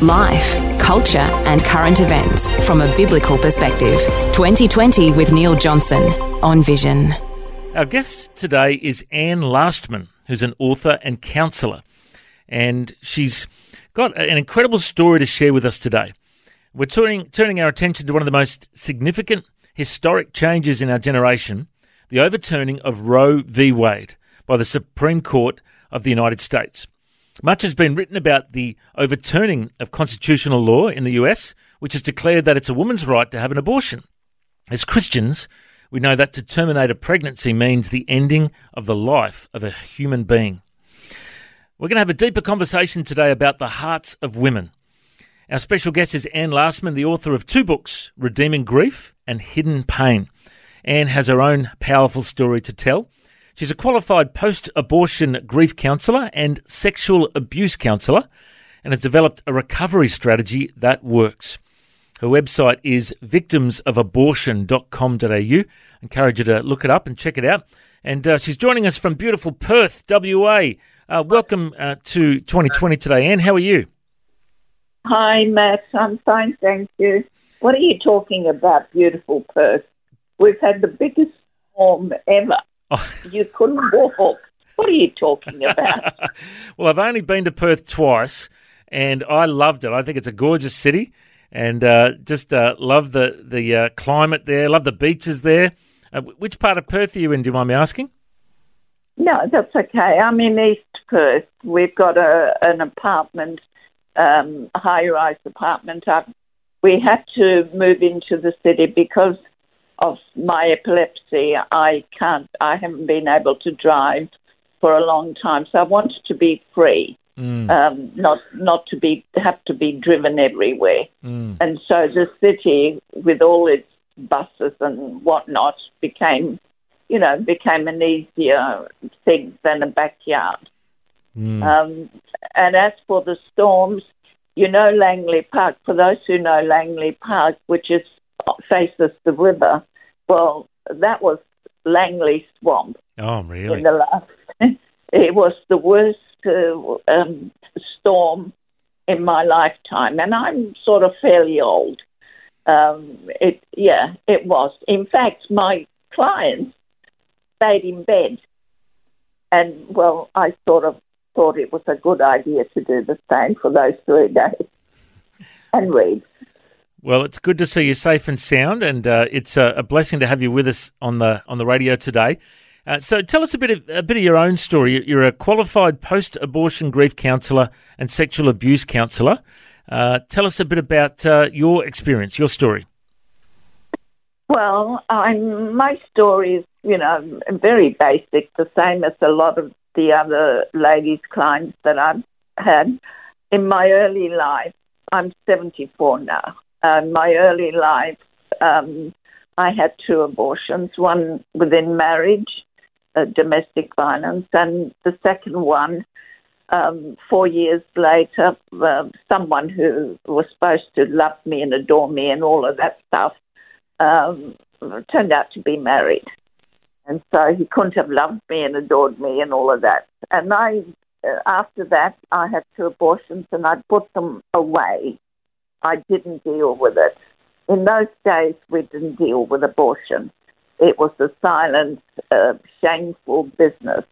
Life, culture, and current events from a biblical perspective. 2020 with Neil Johnson on Vision. Our guest today is Anne Lastman, who's an author and counsellor. And she's got an incredible story to share with us today. We're turning, turning our attention to one of the most significant historic changes in our generation the overturning of Roe v. Wade by the Supreme Court of the United States. Much has been written about the overturning of constitutional law in the US, which has declared that it's a woman's right to have an abortion. As Christians, we know that to terminate a pregnancy means the ending of the life of a human being. We're going to have a deeper conversation today about the hearts of women. Our special guest is Anne Lastman, the author of two books, Redeeming Grief and Hidden Pain. Anne has her own powerful story to tell. She's a qualified post abortion grief counsellor and sexual abuse counsellor and has developed a recovery strategy that works. Her website is victimsofabortion.com.au. Encourage you to look it up and check it out. And uh, she's joining us from beautiful Perth, WA. Uh, welcome uh, to 2020 today, Anne. How are you? Hi, Matt. I'm fine, thank you. What are you talking about, beautiful Perth? We've had the biggest storm ever. Oh. You couldn't walk. What are you talking about? well, I've only been to Perth twice, and I loved it. I think it's a gorgeous city, and uh, just uh, love the the uh, climate there. Love the beaches there. Uh, which part of Perth are you in? Do you mind me asking? No, that's okay. I'm in East Perth. We've got a an apartment, um, a high rise apartment up. We had to move into the city because of my epilepsy, I can't, I haven't been able to drive for a long time. So I wanted to be free, mm. um, not not to be have to be driven everywhere. Mm. And so the city, with all its buses and whatnot, became, you know, became an easier thing than a backyard. Mm. Um, and as for the storms, you know Langley Park. For those who know Langley Park, which is faces the river. Well, that was Langley Swamp. Oh, really? In the last, it was the worst uh, um, storm in my lifetime, and I'm sort of fairly old. Um, it, yeah, it was. In fact, my clients stayed in bed, and well, I sort of thought it was a good idea to do the same for those three days and read. Well, it's good to see you safe and sound, and uh, it's a, a, blessing to have you with us on the on the radio today. Uh, so, tell us a bit of a bit of your own story. You're a qualified post-abortion grief counsellor and sexual abuse counsellor. Uh, tell us a bit about uh, your experience, your story. Well, I'm, my story is, you know, very basic, the same as a lot of the other ladies' clients that I've had. In my early life, I'm 74 now uh, my early life, um, I had two abortions, one within marriage, uh, domestic violence, and the second one, um, four years later, uh, someone who was supposed to love me and adore me and all of that stuff um, turned out to be married. And so he couldn't have loved me and adored me and all of that. And I, uh, after that, I had two abortions and I put them away I didn't deal with it. In those days, we didn't deal with abortion. It was a silent, uh, shameful business.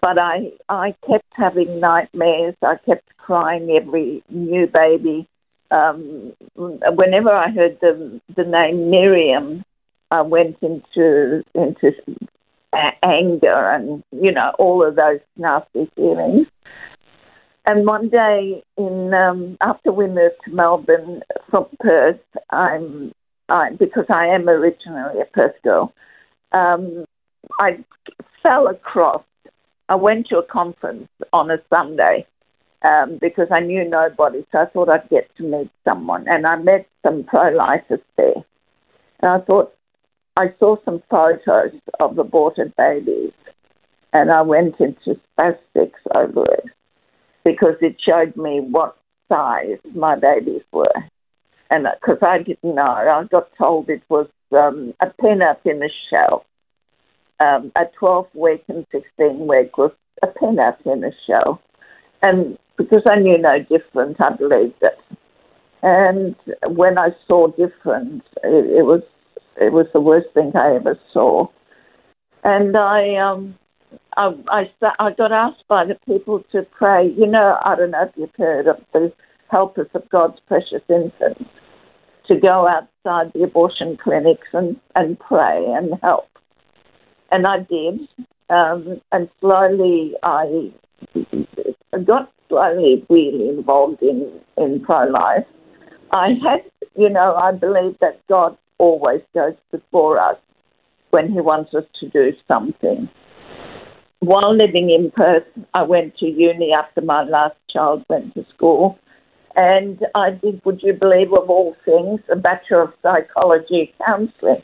But I, I kept having nightmares. I kept crying every new baby. Um, whenever I heard the the name Miriam, I went into into anger and you know all of those nasty feelings. And one day, in um, after we moved to Melbourne from Perth, I'm I, because I am originally a Perth girl. Um, I fell across. I went to a conference on a Sunday um, because I knew nobody, so I thought I'd get to meet someone, and I met some pro-lifers there. And I thought, I saw some photos of aborted babies and I went into spastics over it because it showed me what size my babies were. And because I didn't know, I got told it was um, a peanut in a shell. Um, a 12 week and 16 week was a peanut in a shell. And because I knew no different, I believed it. And when I saw different, it, it was it was the worst thing I ever saw. And I um, I, I, I got asked by the people to pray. You know, I don't know if you've heard of the helpers of God's precious infants to go outside the abortion clinics and, and pray and help. And I did. Um, and slowly I got slowly really involved in, in pro life. I had, you know, I believe that God always goes before us when He wants us to do something while living in Perth, I went to uni after my last child went to school. And I did, would you believe, of all things, a Bachelor of Psychology Counselling.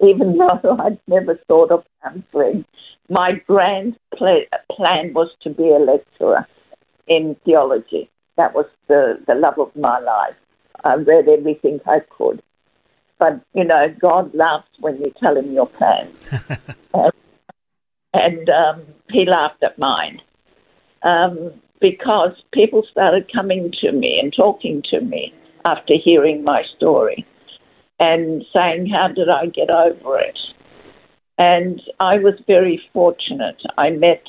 Even though I'd never thought of counselling, my grand pl- plan was to be a lecturer in theology. That was the, the love of my life. I read everything I could. But, you know, God laughs when you tell him your plans. and um, he laughed at mine um, because people started coming to me and talking to me after hearing my story and saying, How did I get over it? And I was very fortunate. I met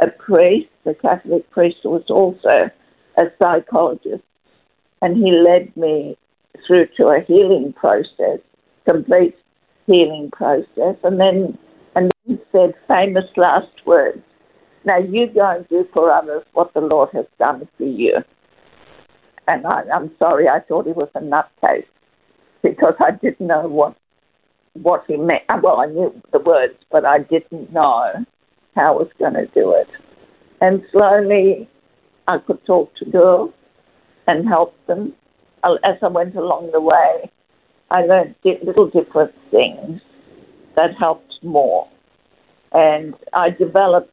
a priest, a Catholic priest who was also a psychologist, and he led me through to a healing process, complete healing process. And then and then said famous last words. Now you go and do for others what the Lord has done for you. And I, I'm sorry, I thought he was a nutcase because I didn't know what what he meant. Uh, well, I knew the words, but I didn't know how I was going to do it. And slowly, I could talk to girls and help them. Uh, as I went along the way, I learned little different things that helped more. And I developed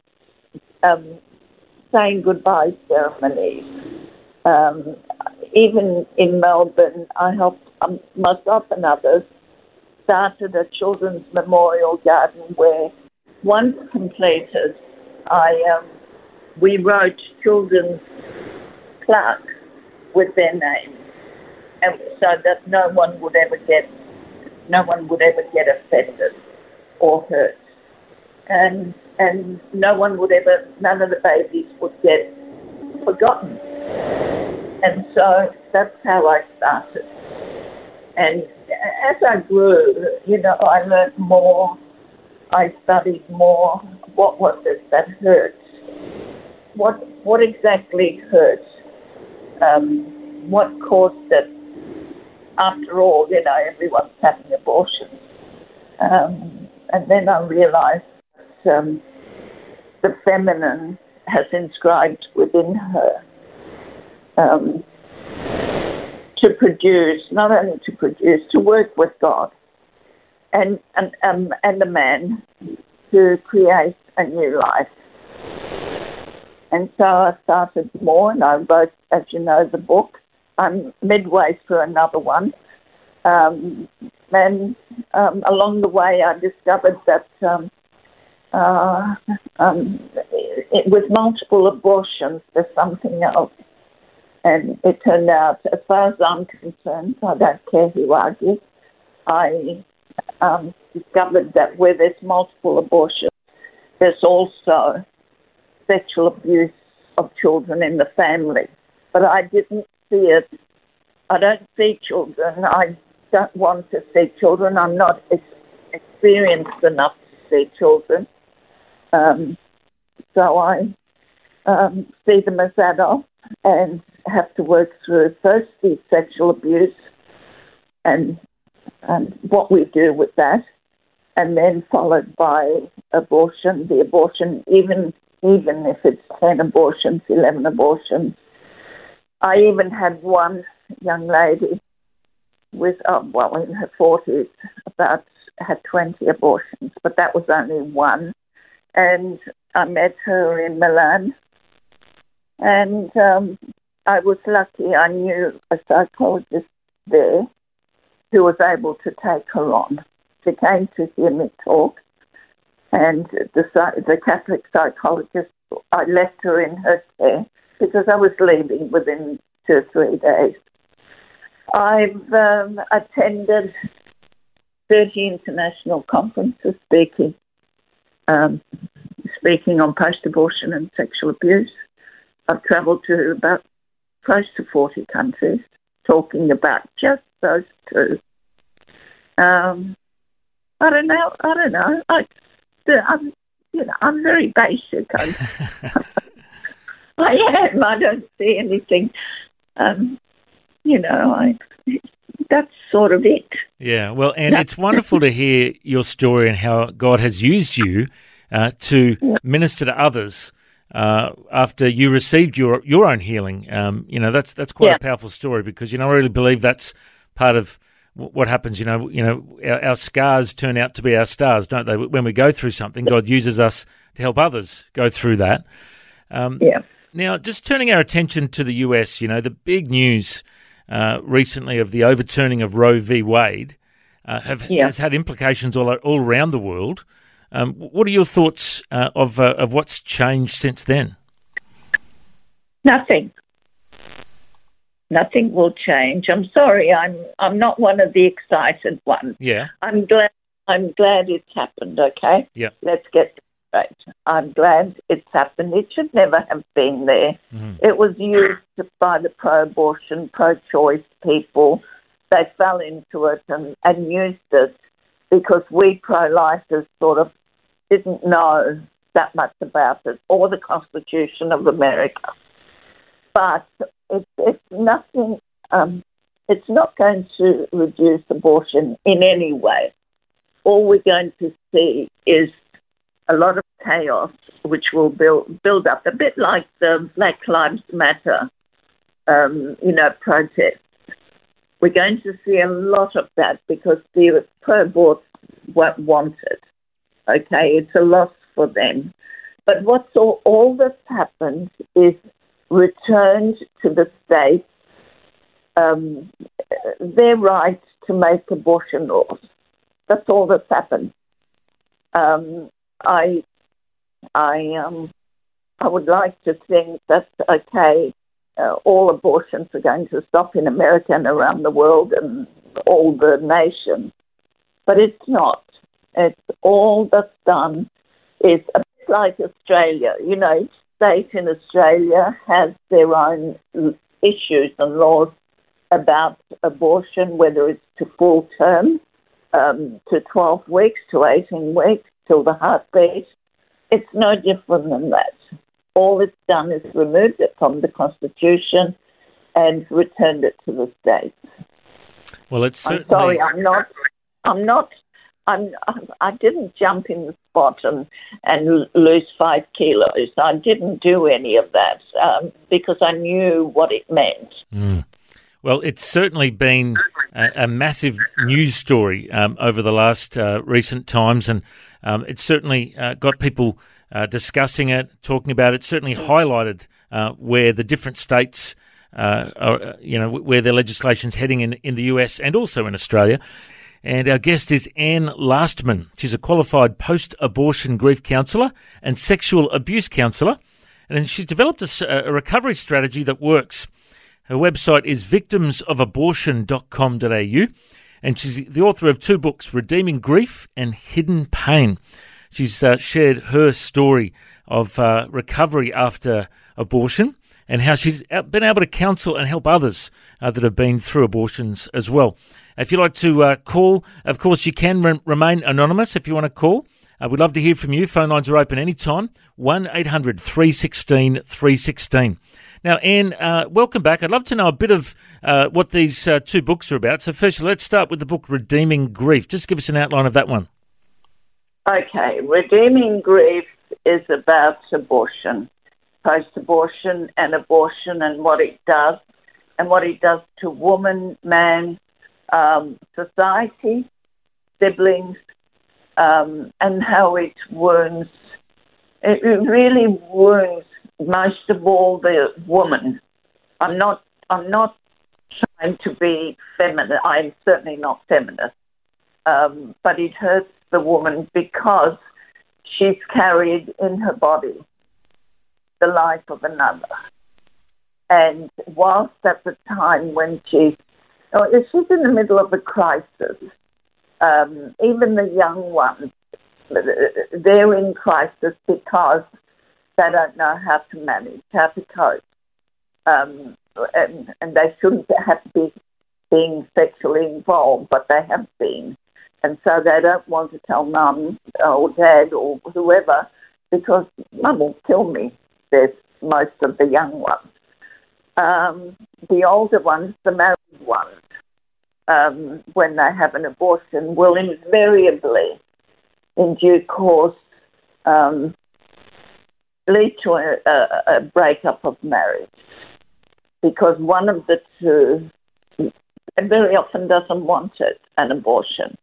um, saying goodbye ceremonies. Um, even in Melbourne, I helped um, myself and others started a children's memorial garden where, once completed, I um, we wrote children's plaques with their names, and so that no one would ever get no one would ever get offended or hurt. And, and no one would ever, none of the babies would get forgotten. And so that's how I started. And as I grew, you know, I learned more, I studied more. What was it that hurt? What, what exactly hurt? Um, what caused it? After all, you know, everyone's having abortions. Um, and then I realized that um, the feminine has inscribed within her um, to produce, not only to produce, to work with God and, and, um, and the man to create a new life. And so I started more, and I wrote, as you know, the book. I'm midway through another one. Um, and um, along the way, I discovered that um, uh, um, it, with multiple abortions, there's something else. And it turned out, as far as I'm concerned, I don't care who argues, I um, discovered that where there's multiple abortions, there's also sexual abuse of children in the family. But I didn't see it. I don't see children. I don't want to see children. I'm not ex- experienced enough to see children. Um, so I um, see them as adults and have to work through first the sexual abuse and, and what we do with that, and then followed by abortion. The abortion, even even if it's ten abortions, eleven abortions. I even had one young lady with, um, well, in her 40s, about had 20 abortions, but that was only one. And I met her in Milan. And um, I was lucky I knew a psychologist there who was able to take her on. She came to hear me talk, and the, the Catholic psychologist, I left her in her care because I was leaving within two or three days. I've um, attended 30 international conferences speaking, um, speaking on post-abortion and sexual abuse. I've travelled to about close to 40 countries talking about just those two. Um, I don't know. I don't know. I, I'm, you know, I'm very basic. I am. I don't see anything. Um, you know, I that's sort of it. Yeah, well, and it's wonderful to hear your story and how God has used you uh, to yeah. minister to others uh, after you received your your own healing. Um, you know, that's that's quite yeah. a powerful story because you know I really believe that's part of what happens. You know, you know, our, our, scars turn out to be our stars, don't they? When we go through something, God uses us to help others go through that. Um, yeah. Now, just turning our attention to the US, you know, the big news uh, recently of the overturning of Roe v. Wade uh, have, yeah. has had implications all, all around the world. Um, what are your thoughts uh, of, uh, of what's changed since then? Nothing. Nothing will change. I'm sorry. I'm I'm not one of the excited ones. Yeah. I'm glad. I'm glad it's happened. Okay. Yeah. Let's get right. I'm glad it's happened. It should never have been there. Mm-hmm. It was used by the pro abortion, pro choice people. They fell into it and, and used it because we pro lifers sort of didn't know that much about it or the Constitution of America. But it's, it's nothing, um, it's not going to reduce abortion in any way. All we're going to see is a lot of chaos, which will build build up a bit like the Black Lives Matter, um, you know, protests. We're going to see a lot of that because the pro-aborts won't want it. Okay, it's a loss for them. But what's all, all that's happened is returned to the states um, their right to make abortion laws. That's all that's happened. Um, I, I, um, I would like to think that okay, uh, all abortions are going to stop in America and around the world and all the nations, but it's not. It's all that's done is a bit like Australia. You know, each state in Australia has their own issues and laws about abortion, whether it's to full term, um, to 12 weeks, to 18 weeks, till the heartbeat. It's no different than that. All it's done is removed it from the Constitution and returned it to the states. Well, it's certainly... I'm sorry, I'm not. I'm not. I'm. I didn't jump in the spot and and lose five kilos. I didn't do any of that um, because I knew what it meant. Mm. Well, it's certainly been a, a massive news story um, over the last uh, recent times, and um, it's certainly uh, got people uh, discussing it, talking about it. Certainly highlighted uh, where the different states, uh, are, uh, you know, where their legislation's heading in in the US and also in Australia. And our guest is Anne Lastman. She's a qualified post-abortion grief counsellor and sexual abuse counsellor, and she's developed a, a recovery strategy that works. Her website is victimsofabortion.com.au, and she's the author of two books, Redeeming Grief and Hidden Pain. She's uh, shared her story of uh, recovery after abortion and how she's been able to counsel and help others uh, that have been through abortions as well. If you'd like to uh, call, of course, you can re- remain anonymous if you want to call. Uh, we'd love to hear from you. Phone lines are open anytime. 1 800 316 316. Now, Anne, uh, welcome back. I'd love to know a bit of uh, what these uh, two books are about. So, first, let's start with the book Redeeming Grief. Just give us an outline of that one. Okay, Redeeming Grief is about abortion, post abortion, and abortion and what it does, and what it does to woman, man, um, society, siblings, um, and how it wounds. It, really wounds most of all the woman. I'm not. I'm not trying to be feminine. I'm certainly not feminist, um, but it hurts the woman because she's carried in her body the life of another. And whilst at the time when she's, oh, she's in the middle of a crisis, um, even the young ones, they're in crisis because they don't know how to manage, how to cope. Um, and, and they shouldn't have to be being sexually involved, but they have been. And so they don't want to tell mum or dad or whoever because mum will kill me. There's most of the young ones. Um, the older ones, the married ones, um, when they have an abortion, will invariably, in due course, um, lead to a, a, a breakup of marriage because one of the two very often doesn't want it, an abortion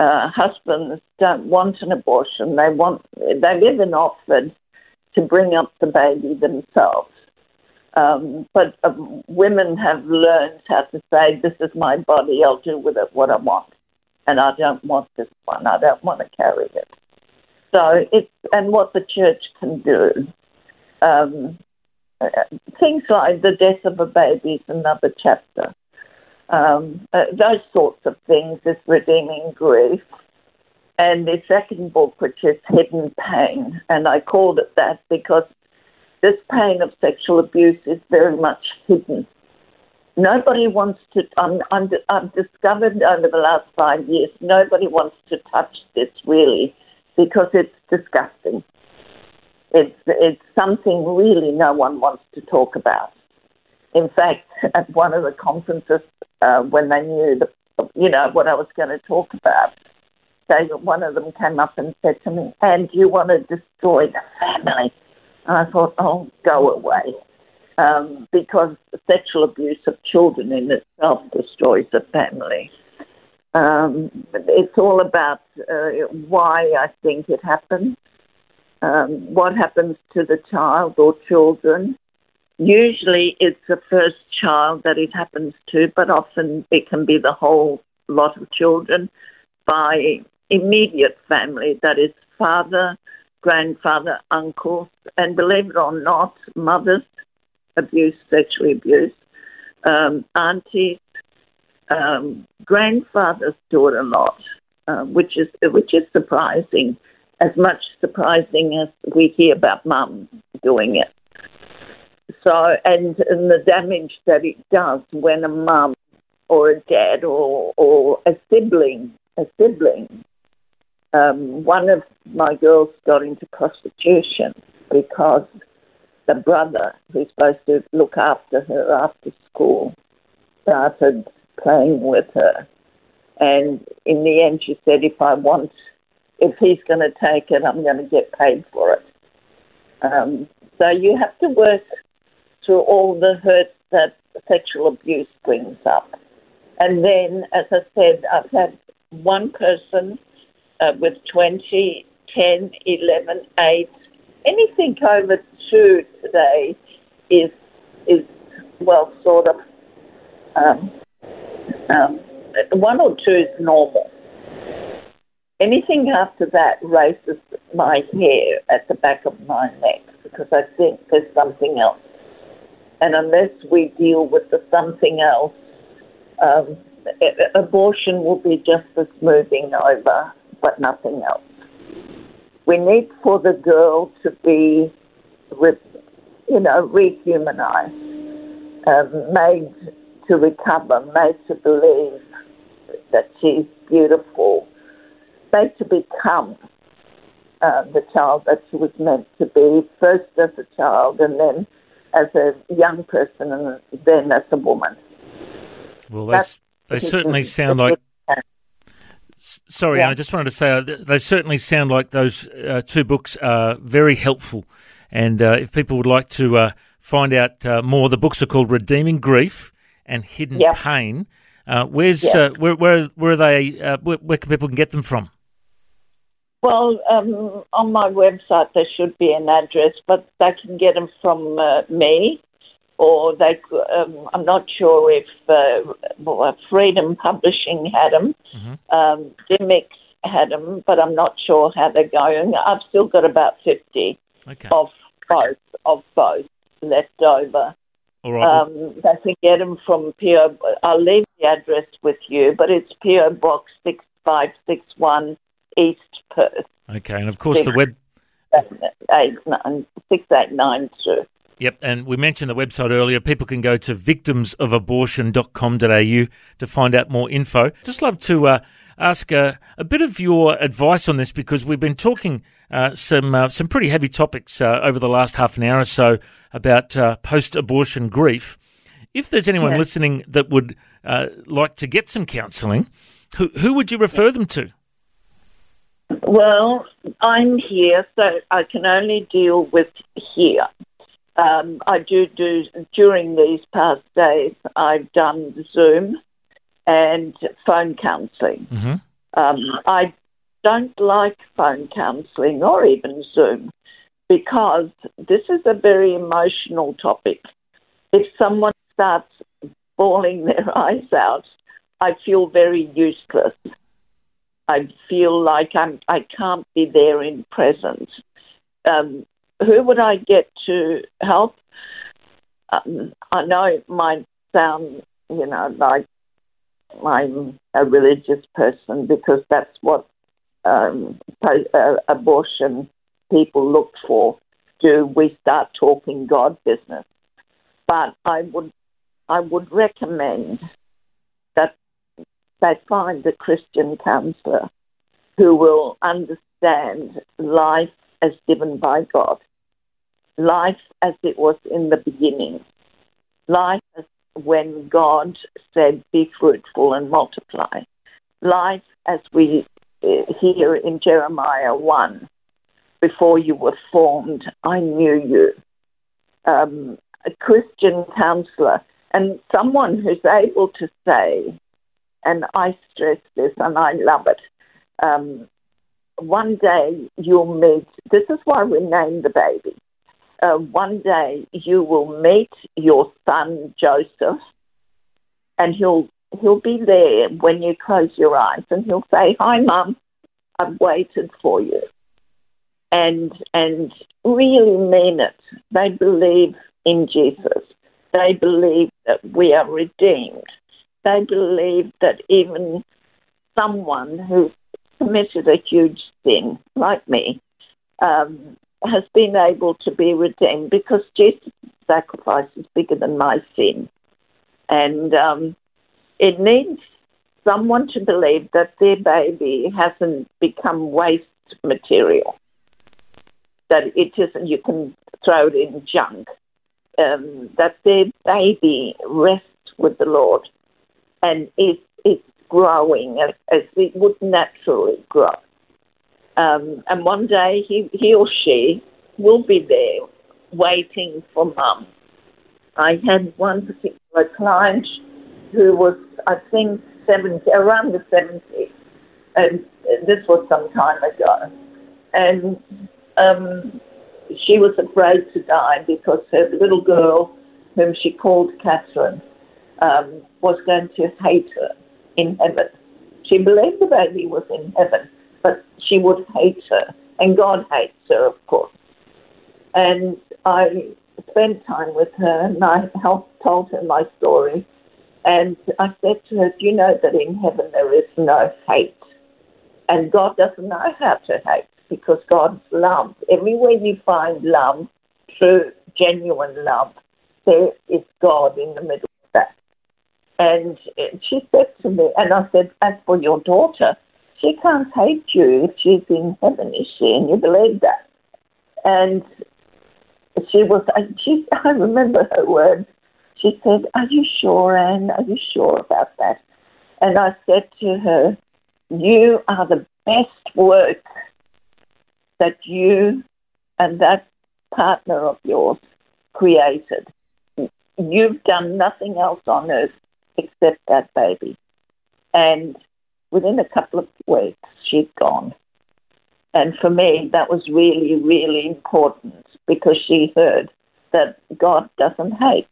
uh, husbands don't want an abortion. They want they've even offered to bring up the baby themselves. Um, but uh, women have learned how to say, "This is my body. I'll do with it what I want, and I don't want this one. I don't want to carry it." So it's and what the church can do. Um, uh, things like the death of a baby is another chapter um, uh, those sorts of things is redeeming grief. And the second book, which is Hidden Pain, and I called it that because this pain of sexual abuse is very much hidden. Nobody wants to, I'm, I'm, I've discovered over the last five years, nobody wants to touch this really because it's disgusting. It's, it's something really no one wants to talk about. In fact, at one of the conferences uh, when they knew the, you know what I was going to talk about. They, one of them came up and said to me, "And you want to destroy the family?" And I thought, "Oh, go away," um, because sexual abuse of children in itself destroys the family. Um, it's all about uh, why I think it happens, um, what happens to the child or children, Usually it's the first child that it happens to, but often it can be the whole lot of children by immediate family, that is, father, grandfather, uncles, and believe it or not, mothers abuse, sexually abuse, um, aunties, um, grandfathers do it a lot, uh, which is which is surprising, as much surprising as we hear about mum doing it. So, and, and the damage that it does when a mum or a dad or, or a sibling, a sibling, um, one of my girls got into prostitution because the brother who's supposed to look after her after school started playing with her. And in the end, she said, if I want, if he's going to take it, I'm going to get paid for it. Um, so you have to work through all the hurt that sexual abuse brings up. And then, as I said, I've had one person uh, with 20, 10, 11, 8, anything over two today is, is well, sort of, um, um, one or two is normal. Anything after that raises my hair at the back of my neck because I think there's something else and unless we deal with the something else, um, abortion will be just a smoothing over, but nothing else. We need for the girl to be, you know, rehumanized, um, made to recover, made to believe that she's beautiful, made to become uh, the child that she was meant to be, first as a child and then as a young person and then as a woman. Well, they certainly sound like. Sorry, yeah. I just wanted to say uh, they certainly sound like those uh, two books are very helpful. And uh, if people would like to uh, find out uh, more, the books are called Redeeming Grief and Hidden. Pain. Uh, where's uh, where, where where are they? Uh, where, where can people get them from? Well, um, on my website there should be an address, but they can get them from uh, me, or they. Um, I'm not sure if uh, well, Freedom Publishing had them. Um, Dimix had them, but I'm not sure how they're going. I've still got about fifty Okay, of both of both left over. all right. Um, they can get them from PO. I'll leave the address with you, but it's PO Box six five six one East Perth. okay, and of course the web. eight nine six eight nine two. Yep, and we mentioned the website earlier. People can go to victimsofabortion.com.au to find out more info. Just love to uh, ask uh, a bit of your advice on this because we've been talking uh, some uh, some pretty heavy topics uh, over the last half an hour or so about uh, post-abortion grief. If there's anyone listening that would uh, like to get some counselling, who who would you refer them to? Well, I'm here, so I can only deal with here. Um, I do do during these past days. I've done Zoom and phone counselling. Mhm. Um, I don't like phone counselling or even Zoom because this is a very emotional topic. If someone starts bawling their eyes out, I feel very useless. I feel like I'm I can't be there in presence. Um, who would I get to help? Um, I know it might sound, you know, like I'm a religious person because that's what um, uh, abortion people look for. Do we start talking God business? But I would, I would recommend that they find a Christian counsellor who will understand life as given by God, life as it was in the beginning, life as when God said, Be fruitful and multiply, life as we uh, hear in Jeremiah 1 Before you were formed, I knew you. Um, a Christian counselor and someone who's able to say, and I stress this and I love it. Um, one day you'll meet, this is why we named the baby. Uh, one day you will meet your son Joseph, and he'll he'll be there when you close your eyes, and he'll say, "Hi, Mum, I've waited for you," and and really mean it. They believe in Jesus. They believe that we are redeemed. They believe that even someone who's committed a huge sin, like me, um, has been able to be redeemed because Jesus' sacrifice is bigger than my sin. And um, it needs someone to believe that their baby hasn't become waste material, that it isn't, you can throw it in junk, um, that their baby rests with the Lord and is, is growing as, as it would naturally grow. Um, and one day he, he or she will be there waiting for mum. I had one particular client who was, I think, 70, around the 70s, and this was some time ago. And um, she was afraid to die because her little girl, whom she called Catherine, um, was going to hate her in heaven. She believed the baby was in heaven, but she would hate her, and God hates her, of course. And I spent time with her, and I helped told her my story. And I said to her, "Do you know that in heaven there is no hate, and God doesn't know how to hate because God's love. Everywhere you find love, true, genuine love, there is God in the middle of that." And she said to me, and I said, as for your daughter, she can't hate you if she's in heaven, is she? And you believe that? And she was, she, I remember her words. She said, Are you sure, Anne? Are you sure about that? And I said to her, You are the best work that you and that partner of yours created. You've done nothing else on earth except that baby. And within a couple of weeks, she'd gone. And for me, that was really, really important because she heard that God doesn't hate,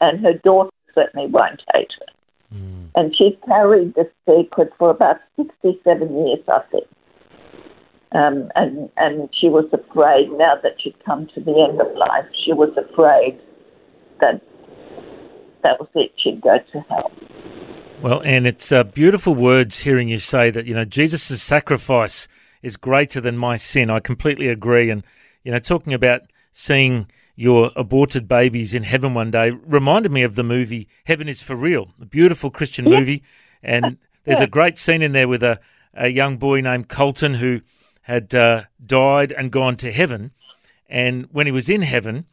and her daughter certainly won't hate her. Mm. And she carried this secret for about 67 years, I think. Um, and, and she was afraid now that she'd come to the end of life, she was afraid that that was it, she'd go to hell. Well, and it's uh, beautiful words hearing you say that, you know, Jesus' sacrifice is greater than my sin. I completely agree. And, you know, talking about seeing your aborted babies in heaven one day reminded me of the movie Heaven is for Real, a beautiful Christian movie. And there's a great scene in there with a, a young boy named Colton who had uh, died and gone to heaven. And when he was in heaven,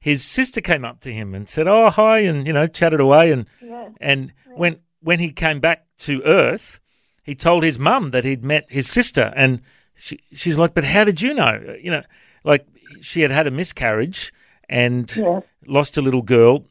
his sister came up to him and said, "Oh, hi," and you know, chatted away. And yeah. and yeah. when when he came back to Earth, he told his mum that he'd met his sister, and she, she's like, "But how did you know?" You know, like she had had a miscarriage and yeah. lost a little girl,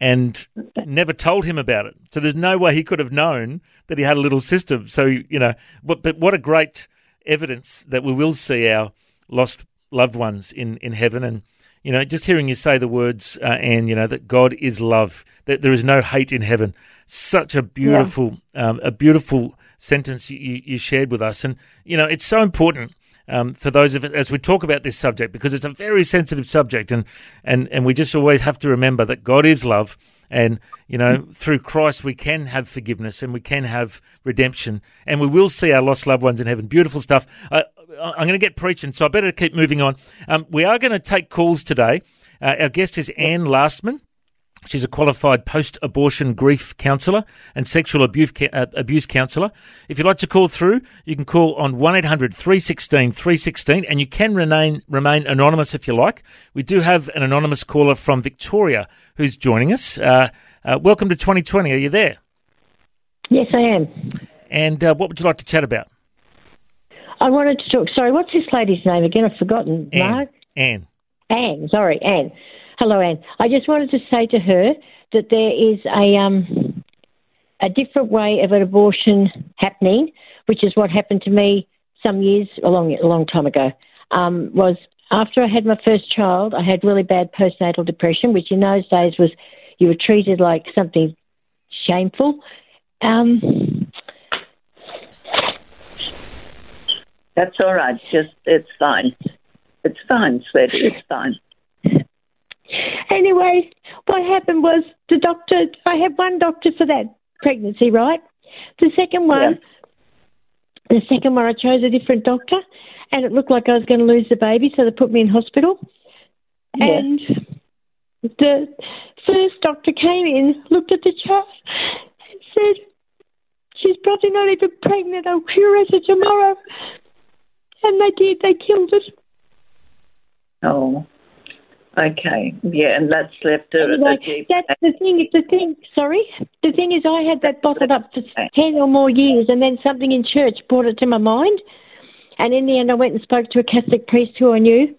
and never told him about it. So there's no way he could have known that he had a little sister. So you know, but but what a great evidence that we will see our lost loved ones in in heaven and you know, just hearing you say the words, uh, and you know that God is love, that there is no hate in heaven. Such a beautiful, yeah. um, a beautiful sentence you, you shared with us, and you know it's so important um, for those of us as we talk about this subject because it's a very sensitive subject, and and and we just always have to remember that God is love, and you know through Christ we can have forgiveness and we can have redemption, and we will see our lost loved ones in heaven. Beautiful stuff. Uh, I'm going to get preaching, so I better keep moving on. Um, we are going to take calls today. Uh, our guest is Anne Lastman. She's a qualified post abortion grief counsellor and sexual abuse, uh, abuse counsellor. If you'd like to call through, you can call on 1 800 316 316 and you can remain, remain anonymous if you like. We do have an anonymous caller from Victoria who's joining us. Uh, uh, welcome to 2020. Are you there? Yes, I am. And uh, what would you like to chat about? I wanted to talk. Sorry, what's this lady's name again? I've forgotten. Anne. Mark? Anne. Anne. Sorry, Anne. Hello, Anne. I just wanted to say to her that there is a um, a different way of an abortion happening, which is what happened to me some years a long a long time ago. Um, was after I had my first child, I had really bad postnatal depression, which in those days was you were treated like something shameful. Um, That's all right. Just it's fine. It's fine, sweetie. It's fine. Anyway, what happened was the doctor. I had one doctor for that pregnancy, right? The second one, yeah. the second one, I chose a different doctor, and it looked like I was going to lose the baby, so they put me in hospital. Yeah. And the first doctor came in, looked at the child, and said, "She's probably not even pregnant. I'll cure her tomorrow." And they did, they killed it. Oh. Okay, yeah, and that's left anyway, at That's the thing. It's the thing. Sorry, the thing is, I had that bottled up for ten or more years, and then something in church brought it to my mind. And in the end, I went and spoke to a Catholic priest who I knew,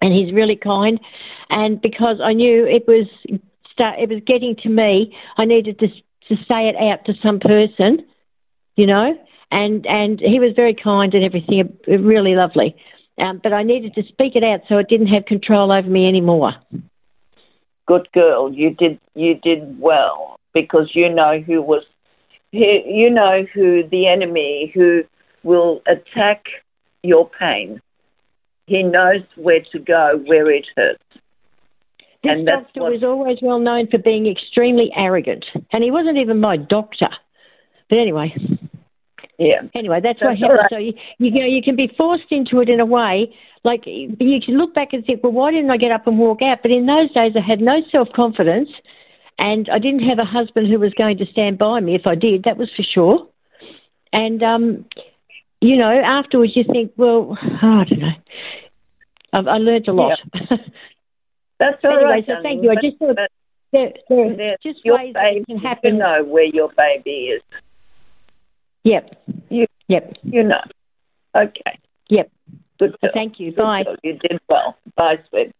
and he's really kind. And because I knew it was start, it was getting to me, I needed to to say it out to some person, you know and and he was very kind and everything, really lovely. Um, but I needed to speak it out so it didn't have control over me anymore. Good girl, you did you did well because you know who was you know who the enemy who will attack your pain. He knows where to go where it hurts. This and doctor was always well known for being extremely arrogant, and he wasn't even my doctor. But anyway. Yeah. Anyway, that's, that's what happens. Right. So you, you know you can be forced into it in a way. Like you can look back and think, well, why didn't I get up and walk out? But in those days, I had no self confidence, and I didn't have a husband who was going to stand by me if I did. That was for sure. And um, you know, afterwards you think, well, oh, I don't know. I've, I learned a lot. Yeah. That's all anyway, right, so thank you. I just thought there, there, just ways that can happen. You know where your baby is. Yep. You, yep. You know. Okay. Yep. Good. So thank you. Good Bye. You did well. Bye, sweet.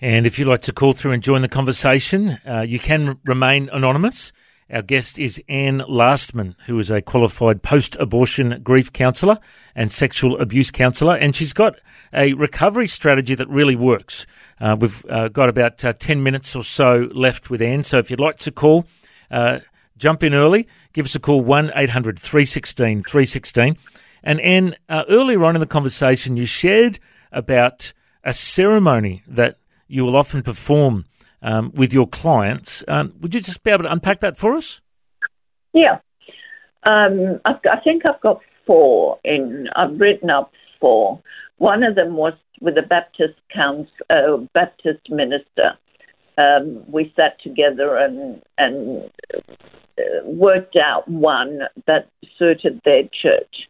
And if you'd like to call through and join the conversation, uh, you can remain anonymous. Our guest is Anne Lastman, who is a qualified post abortion grief counsellor and sexual abuse counsellor. And she's got a recovery strategy that really works. Uh, we've uh, got about uh, 10 minutes or so left with Anne. So if you'd like to call, uh, jump in early, give us a call 1 800 316 316. And Anne, uh, earlier on in the conversation, you shared about a ceremony that you will often perform um, with your clients. Um, would you just be able to unpack that for us? Yeah. Um, I, think I've got four in, I've written up four. One of them was with a Baptist council, uh, Baptist minister. Um, we sat together and and worked out one that suited their church,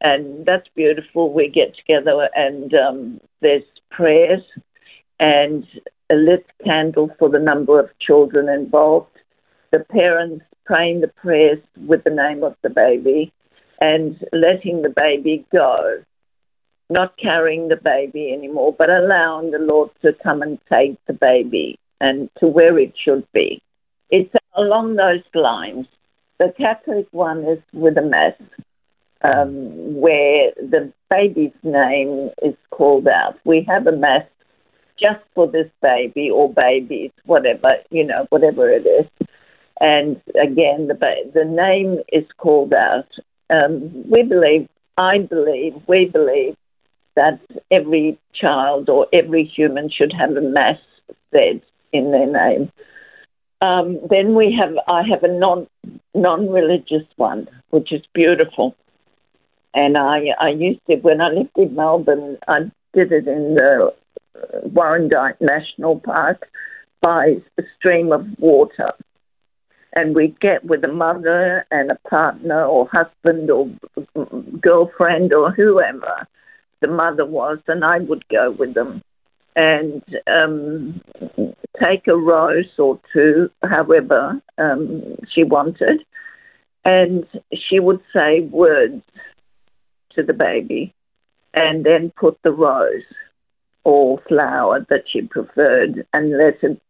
and that's beautiful. We get together and um, there's prayers and a lit candle for the number of children involved, the parents praying the prayers with the name of the baby, and letting the baby go. Not carrying the baby anymore, but allowing the Lord to come and take the baby and to where it should be. It's along those lines. The Catholic one is with a mass, um, where the baby's name is called out. We have a mass just for this baby or babies, whatever, you know, whatever it is. And again, the, ba- the name is called out. Um, we believe, I believe, we believe that every child or every human should have a mass said in their name. Um, then we have, I have a non non-religious one, which is beautiful. And I, I used it when I lived in Melbourne. I did it in the Warrandyte National Park by a stream of water. And we'd get with a mother and a partner or husband or girlfriend or whoever the mother was, and I would go with them and um, take a rose or two, however um, she wanted, and she would say words to the baby and then put the rose or flower that she preferred and let it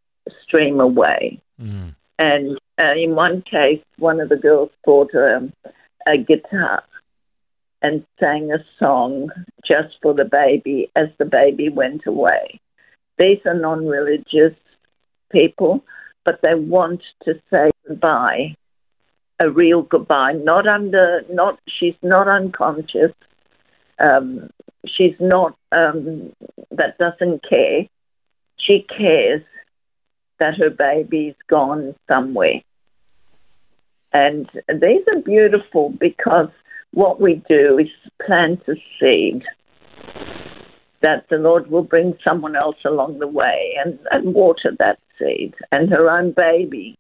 stream away. Mm. And uh, in one case, one of the girls brought a, a guitar and sang a song just for the baby as the baby went away. These are non religious people, but they want to say goodbye, a real goodbye, not under, not, she's not unconscious. Um, she's not um, that doesn't care. She cares that her baby's gone somewhere. And these are beautiful because what we do is plant a seed that the Lord will bring someone else along the way and, and water that seed. And her own baby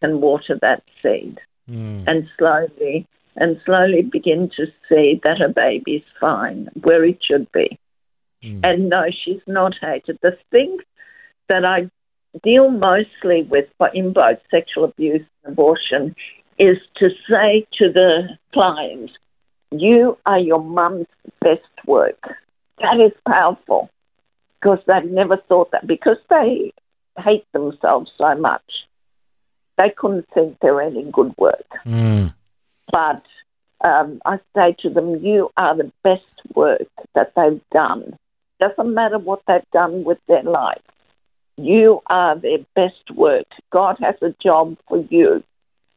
can water that seed. Mm. And slowly and slowly begin to see that her baby's fine where it should be. Mm. And no, she's not hated. The thing that I deal mostly with in both sexual abuse and abortion is to say to the client, you are your mum's best work. That is powerful because they've never thought that because they hate themselves so much. They couldn't think they're any good work. Mm. But um, I say to them, you are the best work that they've done. Doesn't matter what they've done with their life. You are their best work. God has a job for you.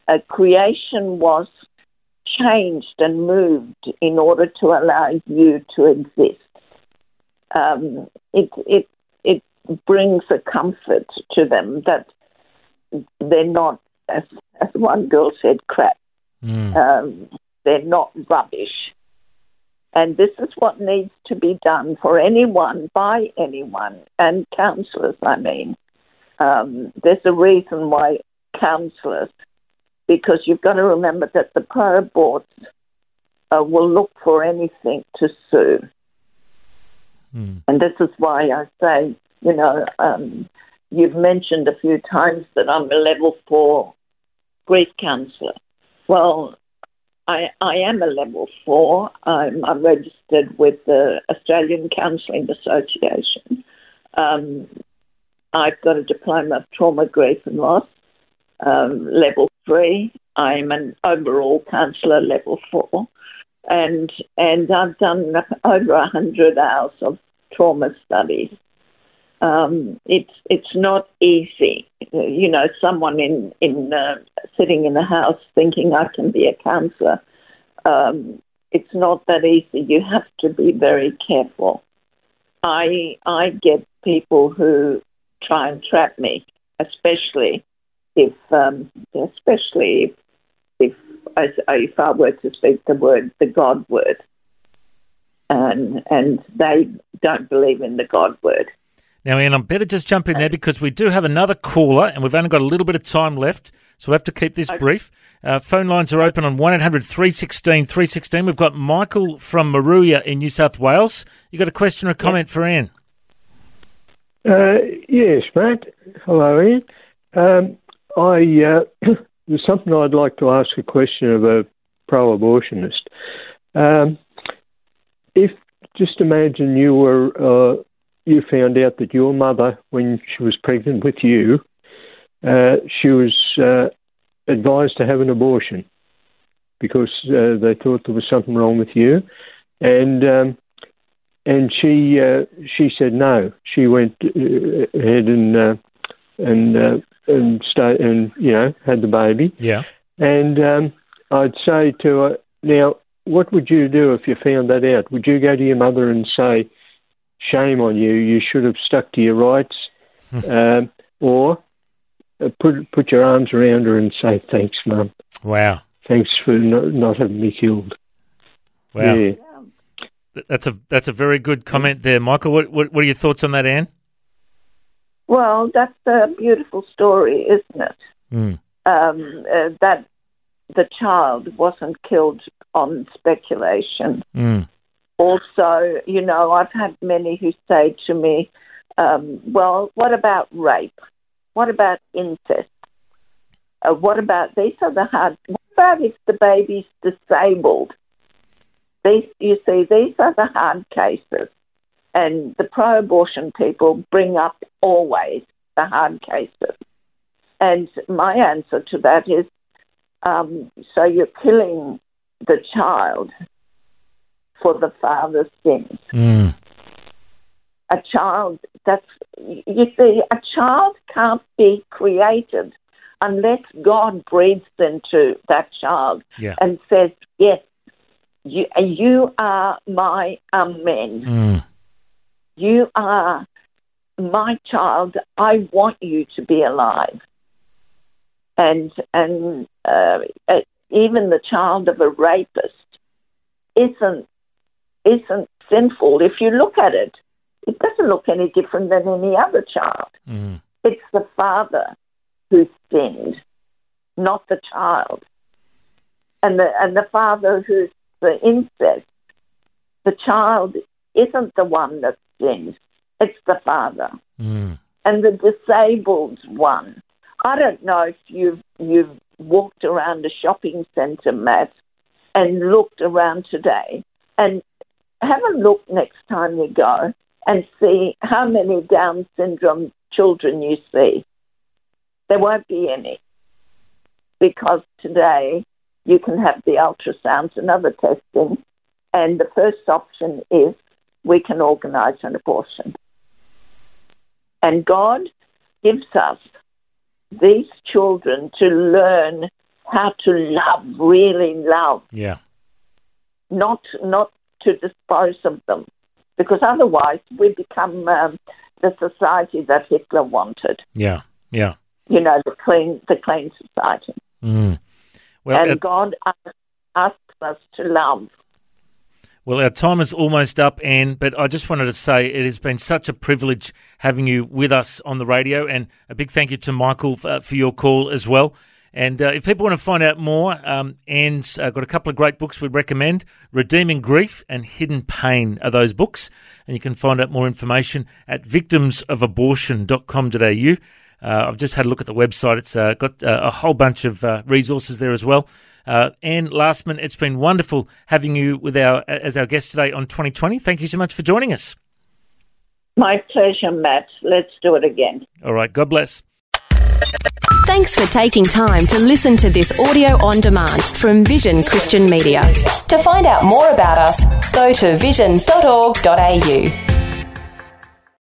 A creation was changed and moved in order to allow you to exist. Um, it, it, it brings a comfort to them that they're not, as, as one girl said, crap. Mm. Um, they're not rubbish. And this is what needs to be done for anyone, by anyone, and counsellors, I mean. Um, there's a reason why counsellors, because you've got to remember that the pro aborts uh, will look for anything to sue. Mm. And this is why I say, you know, um, you've mentioned a few times that I'm a level four grief counsellor. Well, I, I am a level four. I'm, I'm registered with the Australian Counselling Association. Um, I've got a diploma of trauma, grief, and loss, um, level I'm an overall counsellor, level four, and and I've done over a hundred hours of trauma studies. Um, it's it's not easy, you know. Someone in in uh, sitting in a house thinking I can be a counsellor. Um, it's not that easy. You have to be very careful. I I get people who try and trap me, especially if um, especially if if, if I were to speak the word the God word, and and they don't believe in the God word. Now, Anne, I'm better just jump in there because we do have another caller and we've only got a little bit of time left, so we'll have to keep this okay. brief. Uh, phone lines are open on 1 800 316 316. We've got Michael from Moruya in New South Wales. You got a question or a comment for Anne? Uh, yes, Matt. Hello, Anne. Um, I uh, there's something I'd like to ask a question of a pro-abortionist. Um, if just imagine you were uh, you found out that your mother, when she was pregnant with you, uh, she was uh, advised to have an abortion because uh, they thought there was something wrong with you, and um, and she uh, she said no. She went ahead and and and stay and you know had the baby. Yeah. And um, I'd say to her, now, what would you do if you found that out? Would you go to your mother and say, shame on you. You should have stuck to your rights, um, or uh, put put your arms around her and say thanks, mum. Wow. Thanks for not, not having me killed. Wow. Yeah. That's a that's a very good comment there, Michael. What what, what are your thoughts on that, Anne? Well, that's a beautiful story, isn't it? Mm. Um, uh, that the child wasn't killed on speculation. Mm also, you know, I've had many who say to me, um, well, what about rape? What about incest? Uh, what about these are the hard? What about if the baby's disabled? These, you see, these are the hard cases, and the pro-abortion people bring up always the hard cases. And my answer to that is, um, so you're killing the child for the father's sins. Mm. A child, that's, you see, a child can't be created unless God breathes into that child yeah. and says, Yes, you, you are my amen. Mm. You are my child. I want you to be alive. And, and uh, even the child of a rapist isn't isn't sinful. If you look at it, it doesn't look any different than any other child. Mm. It's the father who sinned, not the child. And the and the father who's the incest, the child isn't the one that sins. It's the father. Mm. And the disabled one. I don't know if you've you've walked around a shopping centre, Matt, and looked around today and have a look next time you go and see how many Down syndrome children you see. There won't be any because today you can have the ultrasounds and other testing, and the first option is we can organise an abortion. And God gives us these children to learn how to love, really love. Yeah. Not not to dispose of them, because otherwise we become um, the society that Hitler wanted. Yeah, yeah. You know, the clean, the clean society. Mm. Well, and God asks us to love. Well, our time is almost up, Anne, but I just wanted to say it has been such a privilege having you with us on the radio, and a big thank you to Michael for, for your call as well. And uh, if people want to find out more, um, Anne's uh, got a couple of great books we'd recommend. Redeeming Grief and Hidden Pain are those books. And you can find out more information at victimsofabortion.com.au. Uh, I've just had a look at the website. It's uh, got uh, a whole bunch of uh, resources there as well. Uh, Anne Lastman, it's been wonderful having you with our as our guest today on 2020. Thank you so much for joining us. My pleasure, Matt. Let's do it again. All right. God bless. Thanks for taking time to listen to this audio on demand from Vision Christian Media. To find out more about us, go to vision.org.au.